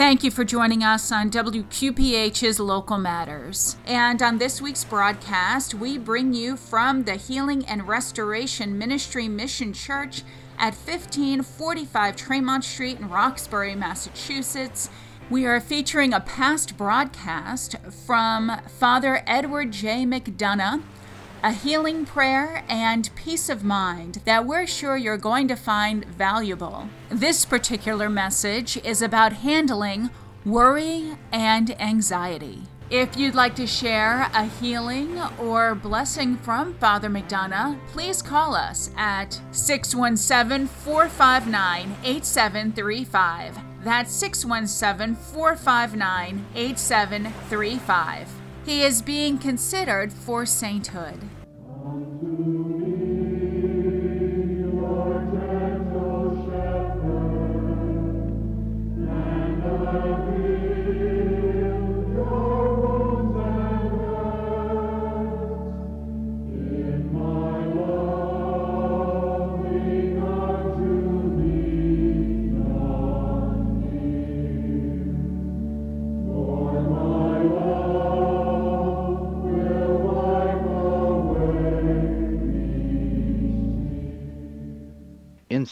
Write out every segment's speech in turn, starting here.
Thank you for joining us on WQPH's Local Matters. And on this week's broadcast, we bring you from the Healing and Restoration Ministry Mission Church at 1545 Tremont Street in Roxbury, Massachusetts. We are featuring a past broadcast from Father Edward J. McDonough a healing prayer, and peace of mind that we're sure you're going to find valuable. This particular message is about handling worry and anxiety. If you'd like to share a healing or blessing from Father McDonough, please call us at 617 459 8735. That's 617 459 8735. He is being considered for sainthood.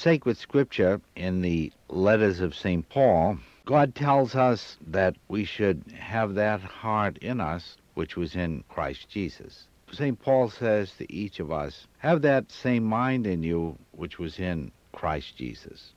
Sacred scripture, in the letters of St. Paul, God tells us that we should have that heart in us which was in Christ Jesus. St. Paul says to each of us, have that same mind in you which was in Christ Jesus.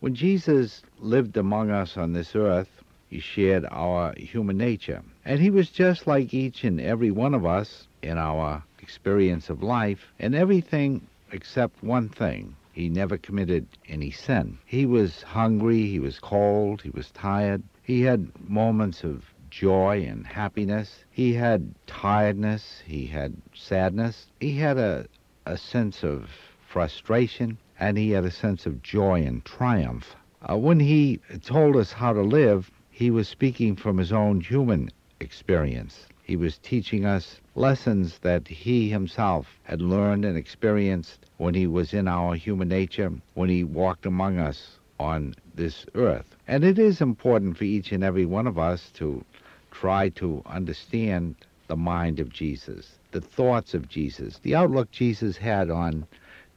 When Jesus lived among us on this earth, he shared our human nature. And he was just like each and every one of us in our experience of life, and everything except one thing he never committed any sin. He was hungry, he was cold, he was tired. He had moments of joy and happiness. He had tiredness, he had sadness. He had a, a sense of frustration, and he had a sense of joy and triumph. Uh, when he told us how to live, he was speaking from his own human experience. He was teaching us lessons that he himself had learned and experienced when he was in our human nature, when he walked among us on this earth. And it is important for each and every one of us to try to understand the mind of Jesus, the thoughts of Jesus, the outlook Jesus had on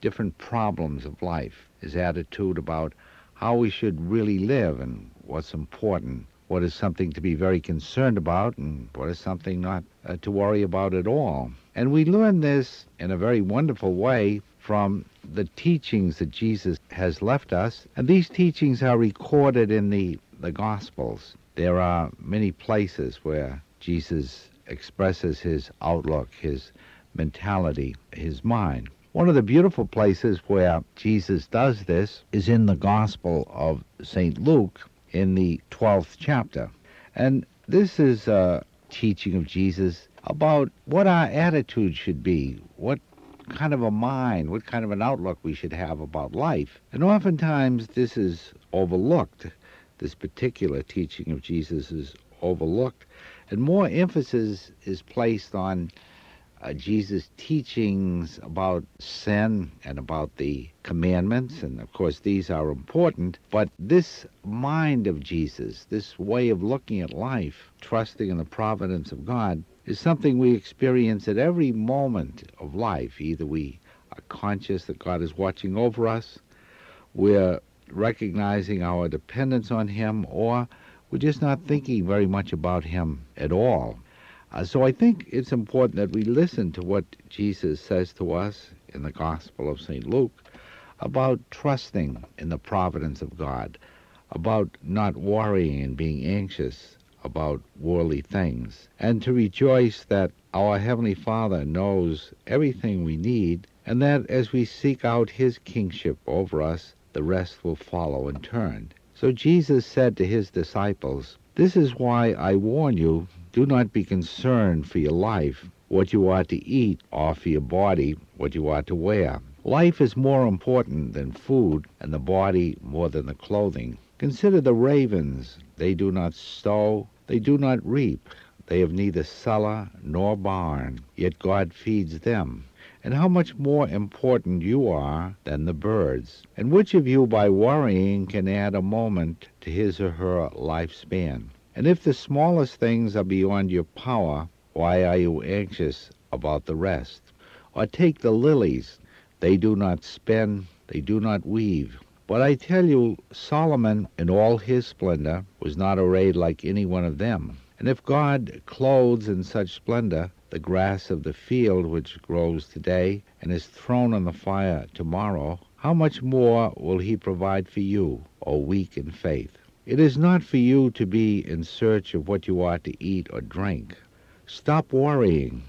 different problems of life, his attitude about how we should really live and what's important what is something to be very concerned about and what is something not uh, to worry about at all. And we learn this in a very wonderful way from the teachings that Jesus has left us. And these teachings are recorded in the, the Gospels. There are many places where Jesus expresses his outlook, his mentality, his mind. One of the beautiful places where Jesus does this is in the Gospel of St. Luke, in the 12th chapter. And this is a teaching of Jesus about what our attitude should be, what kind of a mind, what kind of an outlook we should have about life. And oftentimes this is overlooked. This particular teaching of Jesus is overlooked. And more emphasis is placed on uh, Jesus' teachings about sin and about the commandments, and of course these are important, but this mind of Jesus, this way of looking at life, trusting in the providence of God, is something we experience at every moment of life. Either we are conscious that God is watching over us, we're recognizing our dependence on Him, or we're just not thinking very much about Him at all. Uh, so I think it's important that we listen to what Jesus says to us in the Gospel of St. Luke about trusting in the providence of God, about not worrying and being anxious about worldly things, and to rejoice that our Heavenly Father knows everything we need, and that as we seek out His kingship over us, the rest will follow in turn. So Jesus said to His disciples, This is why I warn you do not be concerned for your life, what you are to eat, or for your body, what you are to wear. Life is more important than food, and the body more than the clothing. Consider the ravens. They do not sow, they do not reap. They have neither cellar nor barn, yet God feeds them. and how much more important you are than the birds. And which of you, by worrying, can add a moment to his or her lifespan? And if the smallest things are beyond your power, why are you anxious about the rest? Or take the lilies. They do not spin, they do not weave. But I tell you, Solomon, in all his splendor, was not arrayed like any one of them. And if God clothes in such splendor the grass of the field which grows today and is thrown on the fire tomorrow, how much more will he provide for you, O weak in faith? It is not for you to be in search of what you ought to eat or drink. Stop worrying.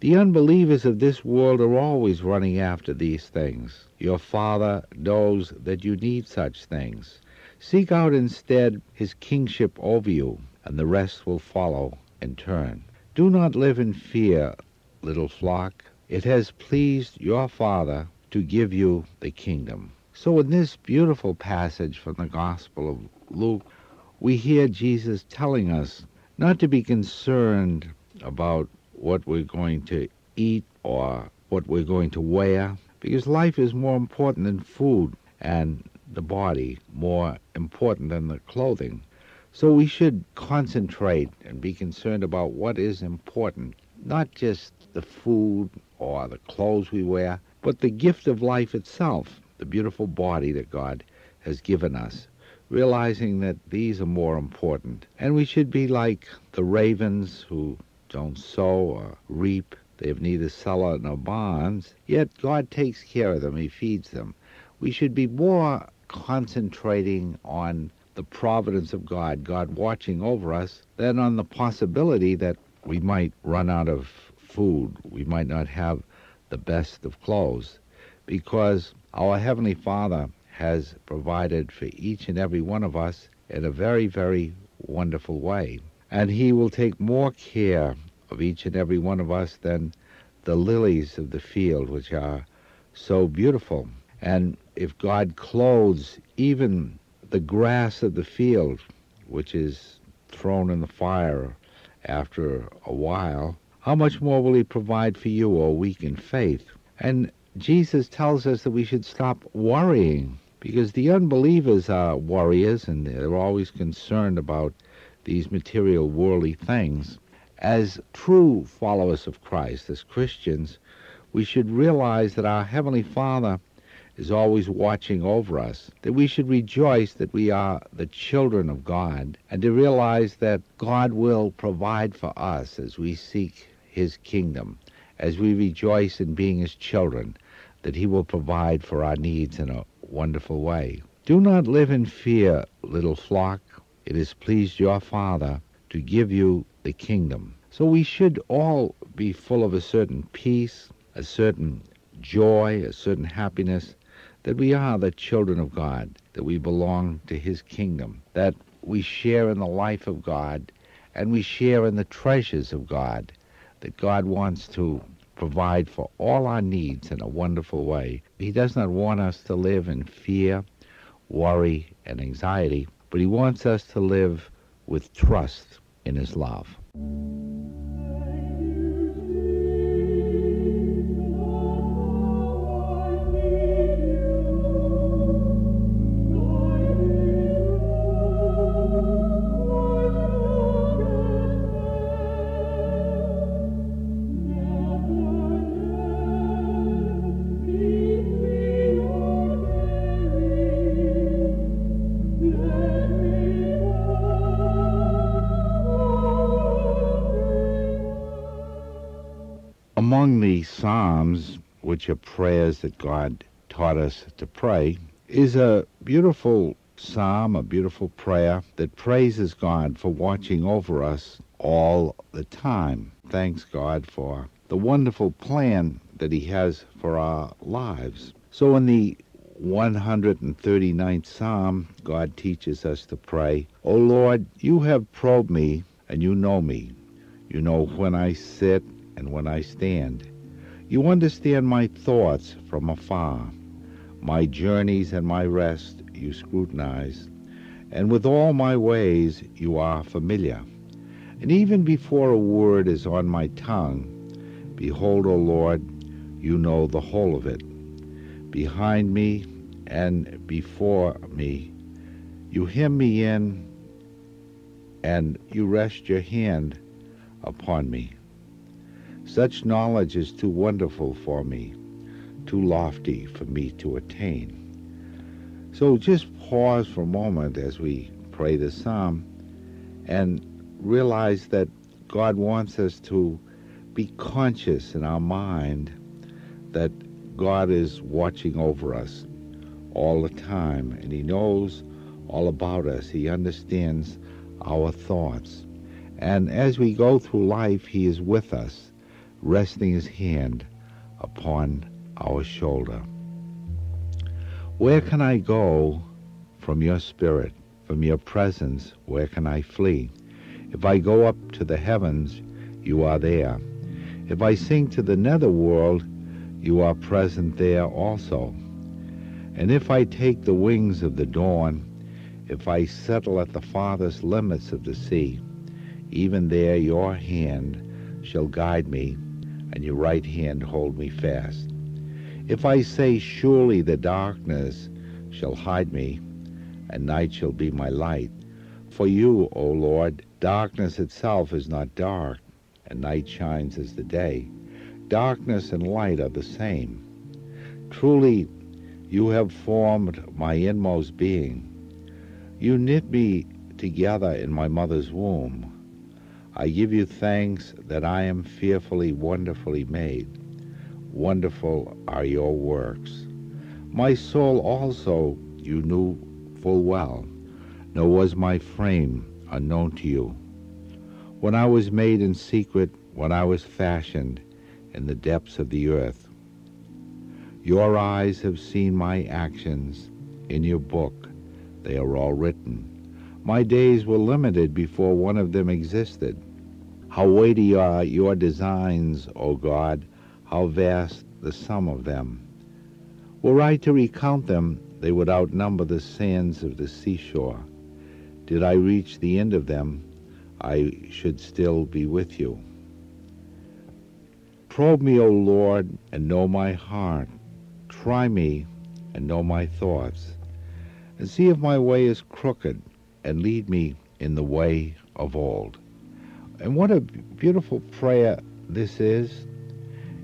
The unbelievers of this world are always running after these things. Your Father knows that you need such things. Seek out instead his kingship over you, and the rest will follow in turn. Do not live in fear, little flock. It has pleased your Father to give you the kingdom. So in this beautiful passage from the Gospel of Luke, we hear Jesus telling us not to be concerned about what we're going to eat or what we're going to wear, because life is more important than food and the body, more important than the clothing. So we should concentrate and be concerned about what is important, not just the food or the clothes we wear, but the gift of life itself, the beautiful body that God has given us realizing that these are more important. And we should be like the ravens who don't sow or reap. They have neither cellar nor barns, yet God takes care of them. He feeds them. We should be more concentrating on the providence of God, God watching over us, than on the possibility that we might run out of food, we might not have the best of clothes, because our Heavenly Father has provided for each and every one of us in a very, very wonderful way. And He will take more care of each and every one of us than the lilies of the field, which are so beautiful. And if God clothes even the grass of the field, which is thrown in the fire after a while, how much more will He provide for you, O weak in faith? And Jesus tells us that we should stop worrying because the unbelievers are warriors and they're always concerned about these material worldly things. As true followers of Christ, as Christians, we should realize that our Heavenly Father is always watching over us, that we should rejoice that we are the children of God, and to realize that God will provide for us as we seek His kingdom, as we rejoice in being His children, that He will provide for our needs in a wonderful way. Do not live in fear, little flock. It has pleased your Father to give you the kingdom. So we should all be full of a certain peace, a certain joy, a certain happiness, that we are the children of God, that we belong to His kingdom, that we share in the life of God, and we share in the treasures of God, that God wants to provide for all our needs in a wonderful way. He does not want us to live in fear, worry, and anxiety, but He wants us to live with trust in His love. The Psalms, which are prayers that God taught us to pray, is a beautiful psalm, a beautiful prayer that praises God for watching over us all the time. Thanks God for the wonderful plan that He has for our lives. So in the 139th Psalm, God teaches us to pray, O Lord, you have probed me and you know me. You know when I sit and when I stand. You understand my thoughts from afar. My journeys and my rest you scrutinize, and with all my ways you are familiar. And even before a word is on my tongue, behold, O Lord, you know the whole of it. Behind me and before me, you hem me in and you rest your hand upon me. Such knowledge is too wonderful for me, too lofty for me to attain. So just pause for a moment as we pray the psalm and realize that God wants us to be conscious in our mind that God is watching over us all the time and He knows all about us. He understands our thoughts. And as we go through life, He is with us, resting His hand upon our shoulder. Where can I go from your spirit, from your presence? Where can I flee? If I go up to the heavens, you are there. If I sink to the nether world, you are present there also. And if I take the wings of the dawn, if I settle at the farthest limits of the sea, even there your hand shall guide me, and your right hand hold me fast. If I say, Surely the darkness shall hide me, and night shall be my light. For you, O Lord, darkness itself is not dark, and night shines as the day. Darkness and light are the same. Truly, you have formed my inmost being. You knit me together in my mother's womb. I give you thanks that I am fearfully, wonderfully made. Wonderful are your works. My soul also you knew full well, nor was my frame unknown to you. When I was made in secret, when I was fashioned in the depths of the earth, your eyes have seen my actions. In your book, they are all written. My days were limited before one of them existed. How weighty are your designs, O God, how vast the sum of them. Were I to recount them, they would outnumber the sands of the seashore. Did I reach the end of them, I should still be with you. Probe me, O Lord, and know my heart. Try me and know my thoughts. And see if my way is crooked, and lead me in the way of old. And what a beautiful prayer this is,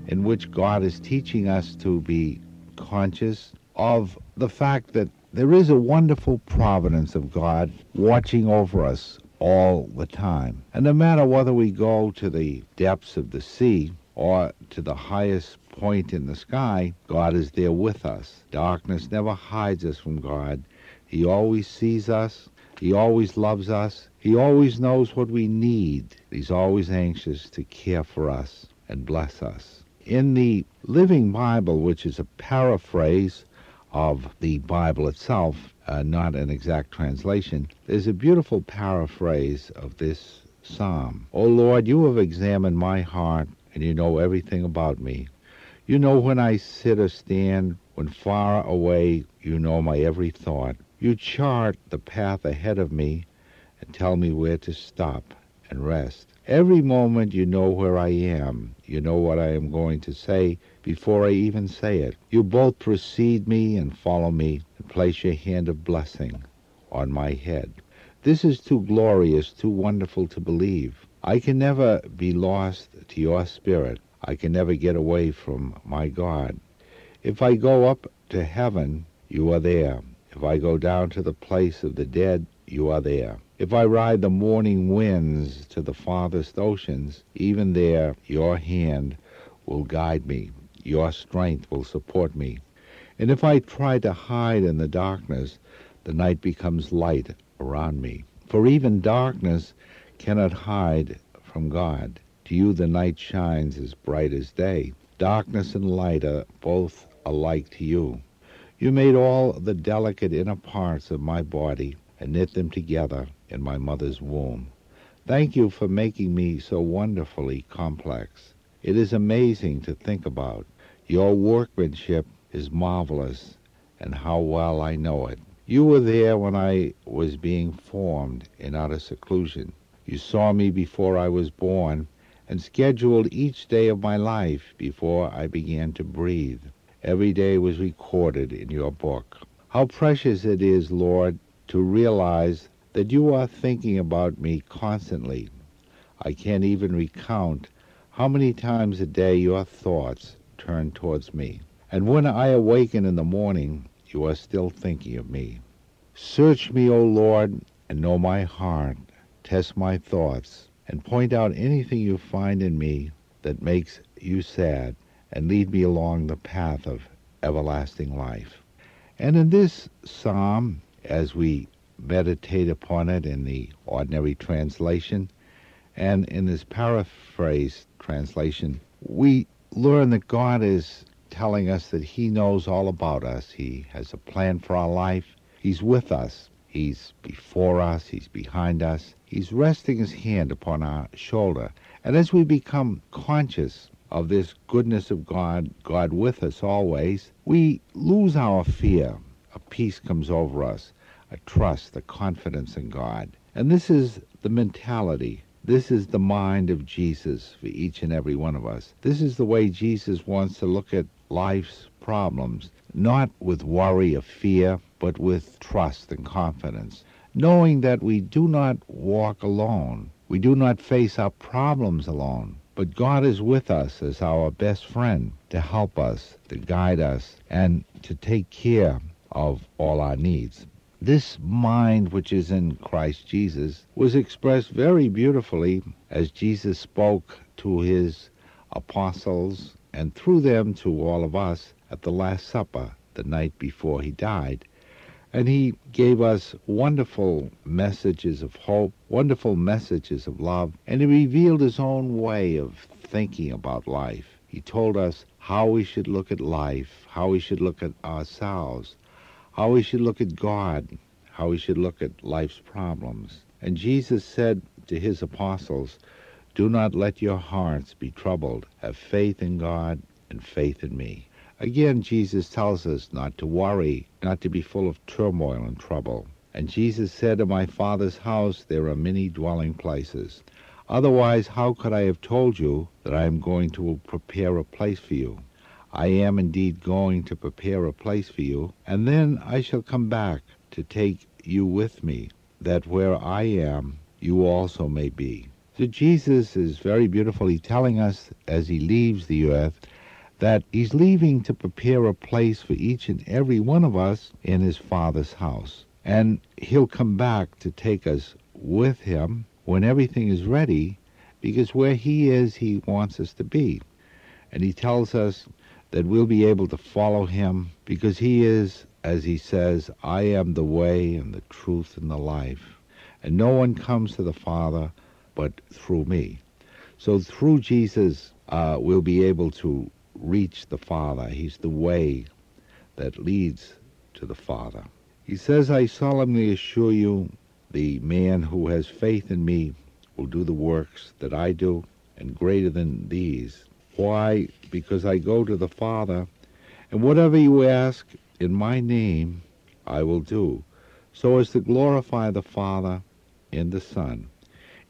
in which God is teaching us to be conscious of the fact that there is a wonderful providence of God watching over us all the time. And no matter whether we go to the depths of the sea or to the highest point in the sky, God is there with us. Darkness never hides us from God. He always sees us. He always loves us. He always knows what we need. He's always anxious to care for us and bless us. In the Living Bible, which is a paraphrase of the Bible itself, uh, not an exact translation, there's a beautiful paraphrase of this psalm. O Lord, you have examined my heart, and you know everything about me. You know when I sit or stand, when far away you know my every thought. You chart the path ahead of me and tell me where to stop and rest. Every moment you know where I am. You know what I am going to say before I even say it. You both precede me and follow me and place your hand of blessing on my head. This is too glorious, too wonderful to believe. I can never be lost to your spirit. I can never get away from my God. If I go up to heaven, you are there. If I go down to the place of the dead, you are there. If I ride the morning winds to the farthest oceans, even there your hand will guide me, your strength will support me. And if I try to hide in the darkness, the night becomes light around me. For even darkness cannot hide from God. To you the night shines as bright as day. Darkness and light are both alike to you. You made all the delicate inner parts of my body and knit them together in my mother's womb. Thank you for making me so wonderfully complex. It is amazing to think about. Your workmanship is marvelous, and how well I know it. You were there when I was being formed in utter seclusion. You saw me before I was born and scheduled each day of my life before I began to breathe. Every day was recorded in your book. How precious it is, Lord, to realize that you are thinking about me constantly. I can't even recount how many times a day your thoughts turn towards me. And when I awaken in the morning, you are still thinking of me. Search me, O Lord, and know my heart. Test my thoughts, and point out anything you find in me that makes you sad, and lead me along the path of everlasting life. And in this psalm, as we meditate upon it in the ordinary translation, and in this paraphrase translation, we learn that God is telling us that He knows all about us. He has a plan for our life. He's with us. He's before us. He's behind us. He's resting His hand upon our shoulder. And as we become conscious of this goodness of God, God with us always, we lose our fear. A peace comes over us, a trust, a confidence in God. And this is the mentality. This is the mind of Jesus for each and every one of us. This is the way Jesus wants to look at life's problems, not with worry or fear, but with trust and confidence, knowing that we do not walk alone. We do not face our problems alone. But God is with us as our best friend to help us, to guide us, and to take care of all our needs. This mind which is in Christ Jesus was expressed very beautifully as Jesus spoke to his apostles and through them to all of us at the Last Supper the night before he died. And he gave us wonderful messages of hope, wonderful messages of love, and he revealed his own way of thinking about life. He told us how we should look at life, how we should look at ourselves, how we should look at God, how we should look at life's problems. And Jesus said to his apostles, Do not let your hearts be troubled. Have faith in God and faith in me. Again, Jesus tells us not to worry, not to be full of turmoil and trouble. And Jesus said, In my Father's house there are many dwelling places. Otherwise, how could I have told you that I am going to prepare a place for you? I am indeed going to prepare a place for you, and then I shall come back to take you with me, that where I am, you also may be. So Jesus is very beautifully telling us as he leaves the earth that he's leaving to prepare a place for each and every one of us in his Father's house. And he'll come back to take us with him when everything is ready, because where he is, he wants us to be. And he tells us that we'll be able to follow him because he is, as he says, I am the way and the truth and the life. And no one comes to the Father but through me. So through Jesus, uh, we'll be able to reach the Father. He's the way that leads to the Father. He says, I solemnly assure you, the man who has faith in me will do the works that I do, and greater than these. Why? Because I go to the Father, and whatever you ask in my name, I will do, so as to glorify the Father and the Son.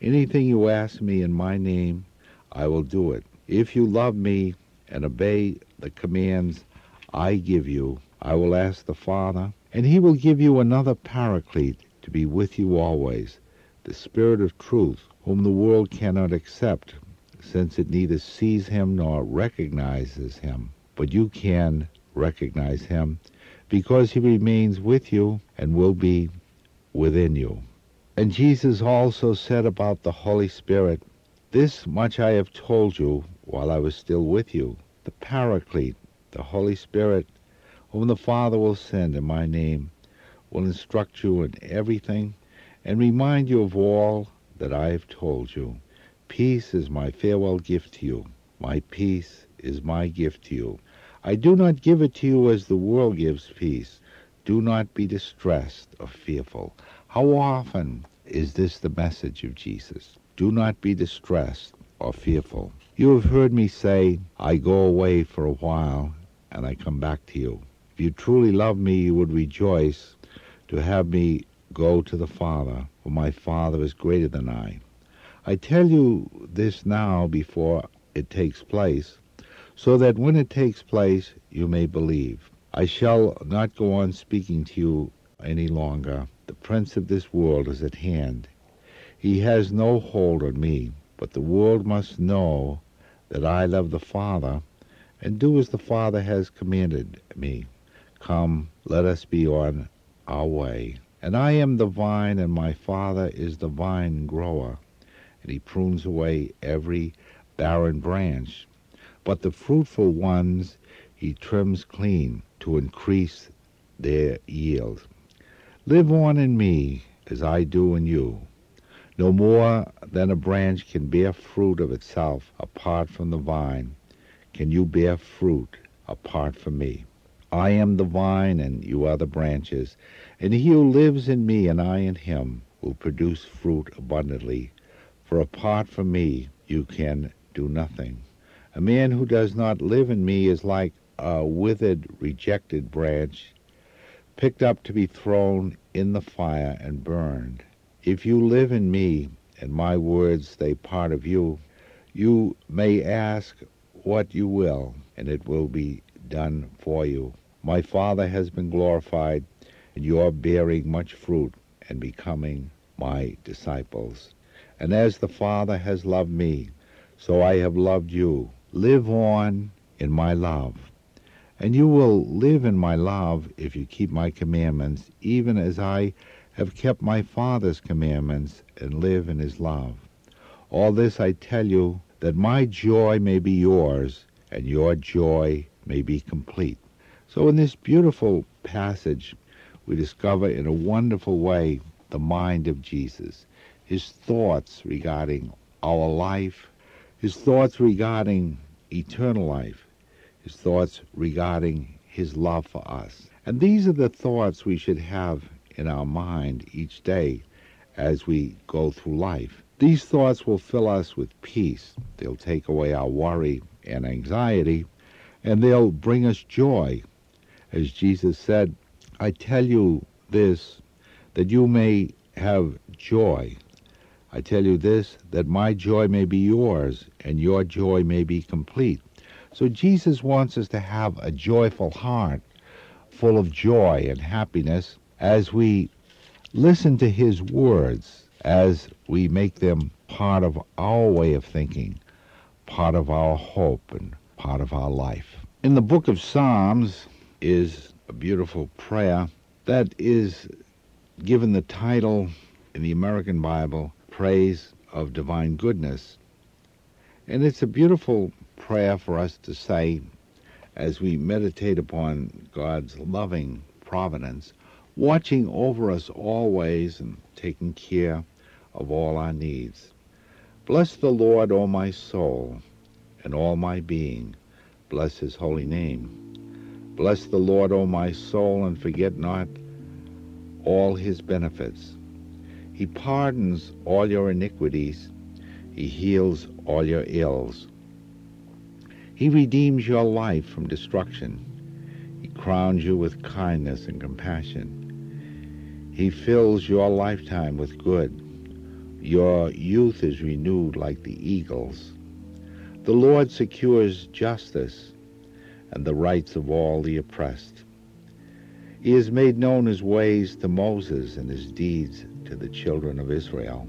Anything you ask me in my name, I will do it. If you love me, and obey the commands I give you, I will ask the Father, and he will give you another paraclete to be with you always, the Spirit of truth, whom the world cannot accept, since it neither sees him nor recognizes him. But you can recognize him, because he remains with you and will be within you. And Jesus also said about the Holy Spirit, This much I have told you while I was still with you, the Paraclete, the Holy Spirit, whom the Father will send in my name, will instruct you in everything and remind you of all that I have told you. Peace is my farewell gift to you. My peace is my gift to you. I do not give it to you as the world gives peace. Do not be distressed or fearful. How often is this the message of Jesus? Do not be distressed or fearful. You have heard me say, I go away for a while, and I come back to you. If you truly love me, you would rejoice to have me go to the Father, for my Father is greater than I. I tell you this now before it takes place, so that when it takes place you may believe. I shall not go on speaking to you any longer. The prince of this world is at hand. He has no hold on me, but the world must know that I love the Father and do as the Father has commanded me. Come, let us be on our way. And I am the vine, and my Father is the vine grower, and he prunes away every barren branch. But the fruitful ones he trims clean to increase their yield. Live on in me as I do in you. No more than a branch can bear fruit of itself apart from the vine, can you bear fruit apart from me. I am the vine, and you are the branches, and he who lives in me and I in him will produce fruit abundantly. For apart from me you can do nothing. A man who does not live in me is like a withered, rejected branch, picked up to be thrown in the fire and burned. If you live in me, and my words stay part of you, you may ask what you will, and it will be done for you. My Father has been glorified, and you are bearing much fruit and becoming my disciples. And as the Father has loved me, so I have loved you. Live on in my love. And you will live in my love if you keep my commandments, even as I have kept my Father's commandments and live in his love. All this I tell you, that my joy may be yours, and your joy may be complete. So in this beautiful passage, we discover in a wonderful way the mind of Jesus, his thoughts regarding our life, his thoughts regarding eternal life, his thoughts regarding his love for us. And these are the thoughts we should have in our mind each day as we go through life. These thoughts will fill us with peace. They'll take away our worry and anxiety, and they'll bring us joy. As Jesus said, I tell you this, that you may have joy. I tell you this, that my joy may be yours, and your joy may be complete. So Jesus wants us to have a joyful heart, full of joy and happiness, as we listen to his words, as we make them part of our way of thinking, part of our hope, and part of our life. In the book of Psalms is a beautiful prayer that is given the title in the American Bible, Praise of Divine Goodness. And it's a beautiful prayer for us to say as we meditate upon God's loving providence watching over us always and taking care of all our needs. Bless the Lord, O my soul, and all my being. Bless his holy name. Bless the Lord, O my soul, and forget not all his benefits. He pardons all your iniquities. He heals all your ills. He redeems your life from destruction. He crowns you with kindness and compassion. He fills your lifetime with good. Your youth is renewed like the eagles. The Lord secures justice and the rights of all the oppressed. He has made known his ways to Moses and his deeds to the children of Israel.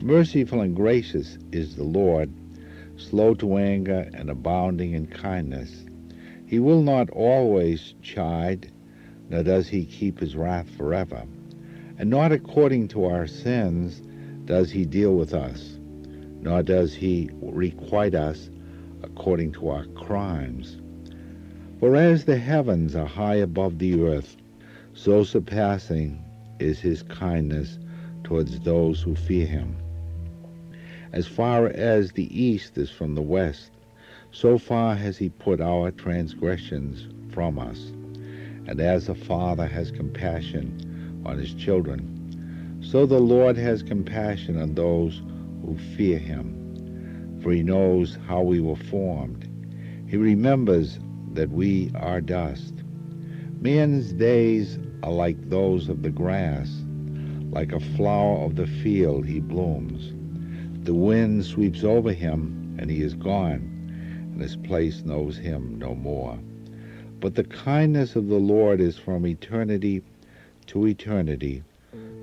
Merciful and gracious is the Lord, slow to anger and abounding in kindness. He will not always chide, nor does he keep his wrath forever and not according to our sins does he deal with us, nor does he requite us according to our crimes. For as the heavens are high above the earth, so surpassing is his kindness towards those who fear him. As far as the east is from the west, so far has he put our transgressions from us. And as a father has compassion on his children. So the Lord has compassion on those who fear him, for he knows how we were formed. He remembers that we are dust. Man's days are like those of the grass. Like a flower of the field he blooms. The wind sweeps over him, and he is gone, and his place knows him no more. But the kindness of the Lord is from eternity to eternity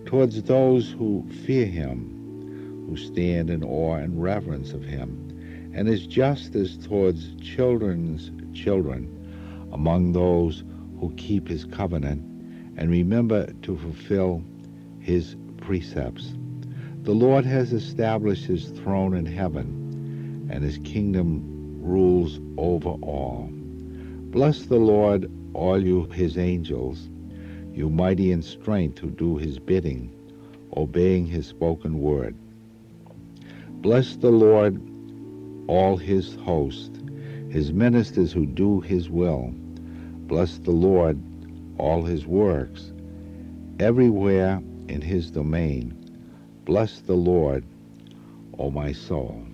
towards those who fear him, who stand in awe and reverence of him, and his justice towards children's children among those who keep his covenant and remember to fulfill his precepts. The Lord has established his throne in heaven, and his kingdom rules over all. Bless the Lord, all you his angels, you mighty in strength who do his bidding, obeying his spoken word. Bless the Lord, all his host, his ministers who do his will. Bless the Lord, all his works, everywhere in his domain. Bless the Lord, O my soul.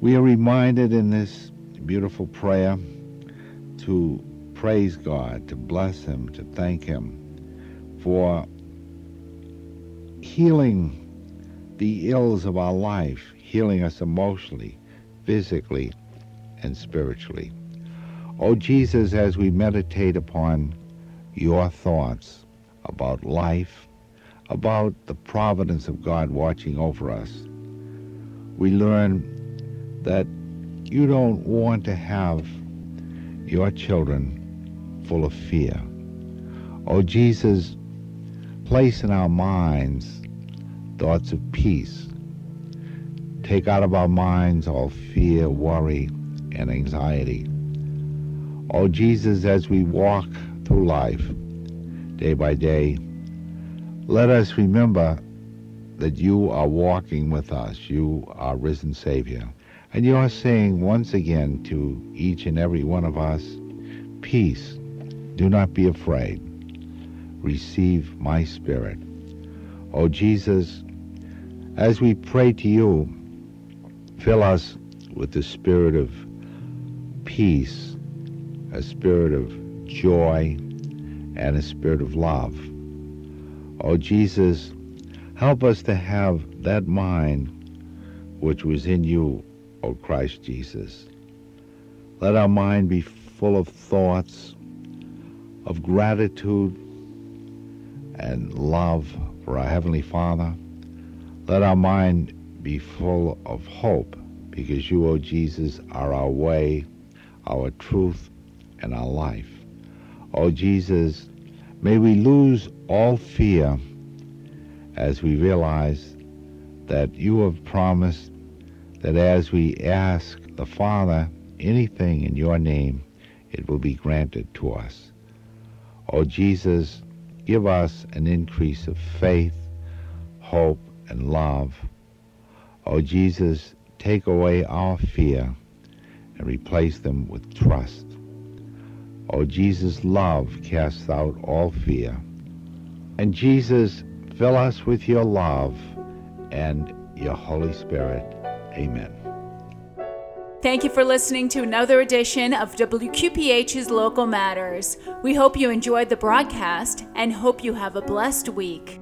We are reminded in this beautiful prayer to praise God, to bless Him, to thank Him for healing the ills of our life, healing us emotionally, physically, and spiritually. Oh Jesus, as we meditate upon your thoughts about life, about the providence of God watching over us, we learn that you don't want to have your children full of fear. Oh Jesus, place in our minds thoughts of peace. Take out of our minds all fear, worry, and anxiety. Oh Jesus, as we walk through life, day by day, let us remember that you are walking with us. You are risen Savior. And you are saying once again to each and every one of us, Peace, do not be afraid. Receive my spirit. Oh Jesus, as we pray to you, fill us with the spirit of peace, a spirit of joy, and a spirit of love. Oh Jesus, help us to have that mind which was in you, O Christ Jesus. Let our mind be full of thoughts of gratitude and love for our Heavenly Father. Let our mind be full of hope because you, O Jesus, are our way, our truth, and our life. O Jesus, may we lose all fear as we realize that you have promised that as we ask the Father anything in your name, it will be granted to us. O Jesus, give us an increase of faith, hope, and love. O Jesus, take away our fear and replace them with trust. O Jesus, love casts out all fear. And Jesus, fill us with your love and your Holy Spirit. Amen. Thank you for listening to another edition of WQPH's Local Matters. We hope you enjoyed the broadcast and hope you have a blessed week.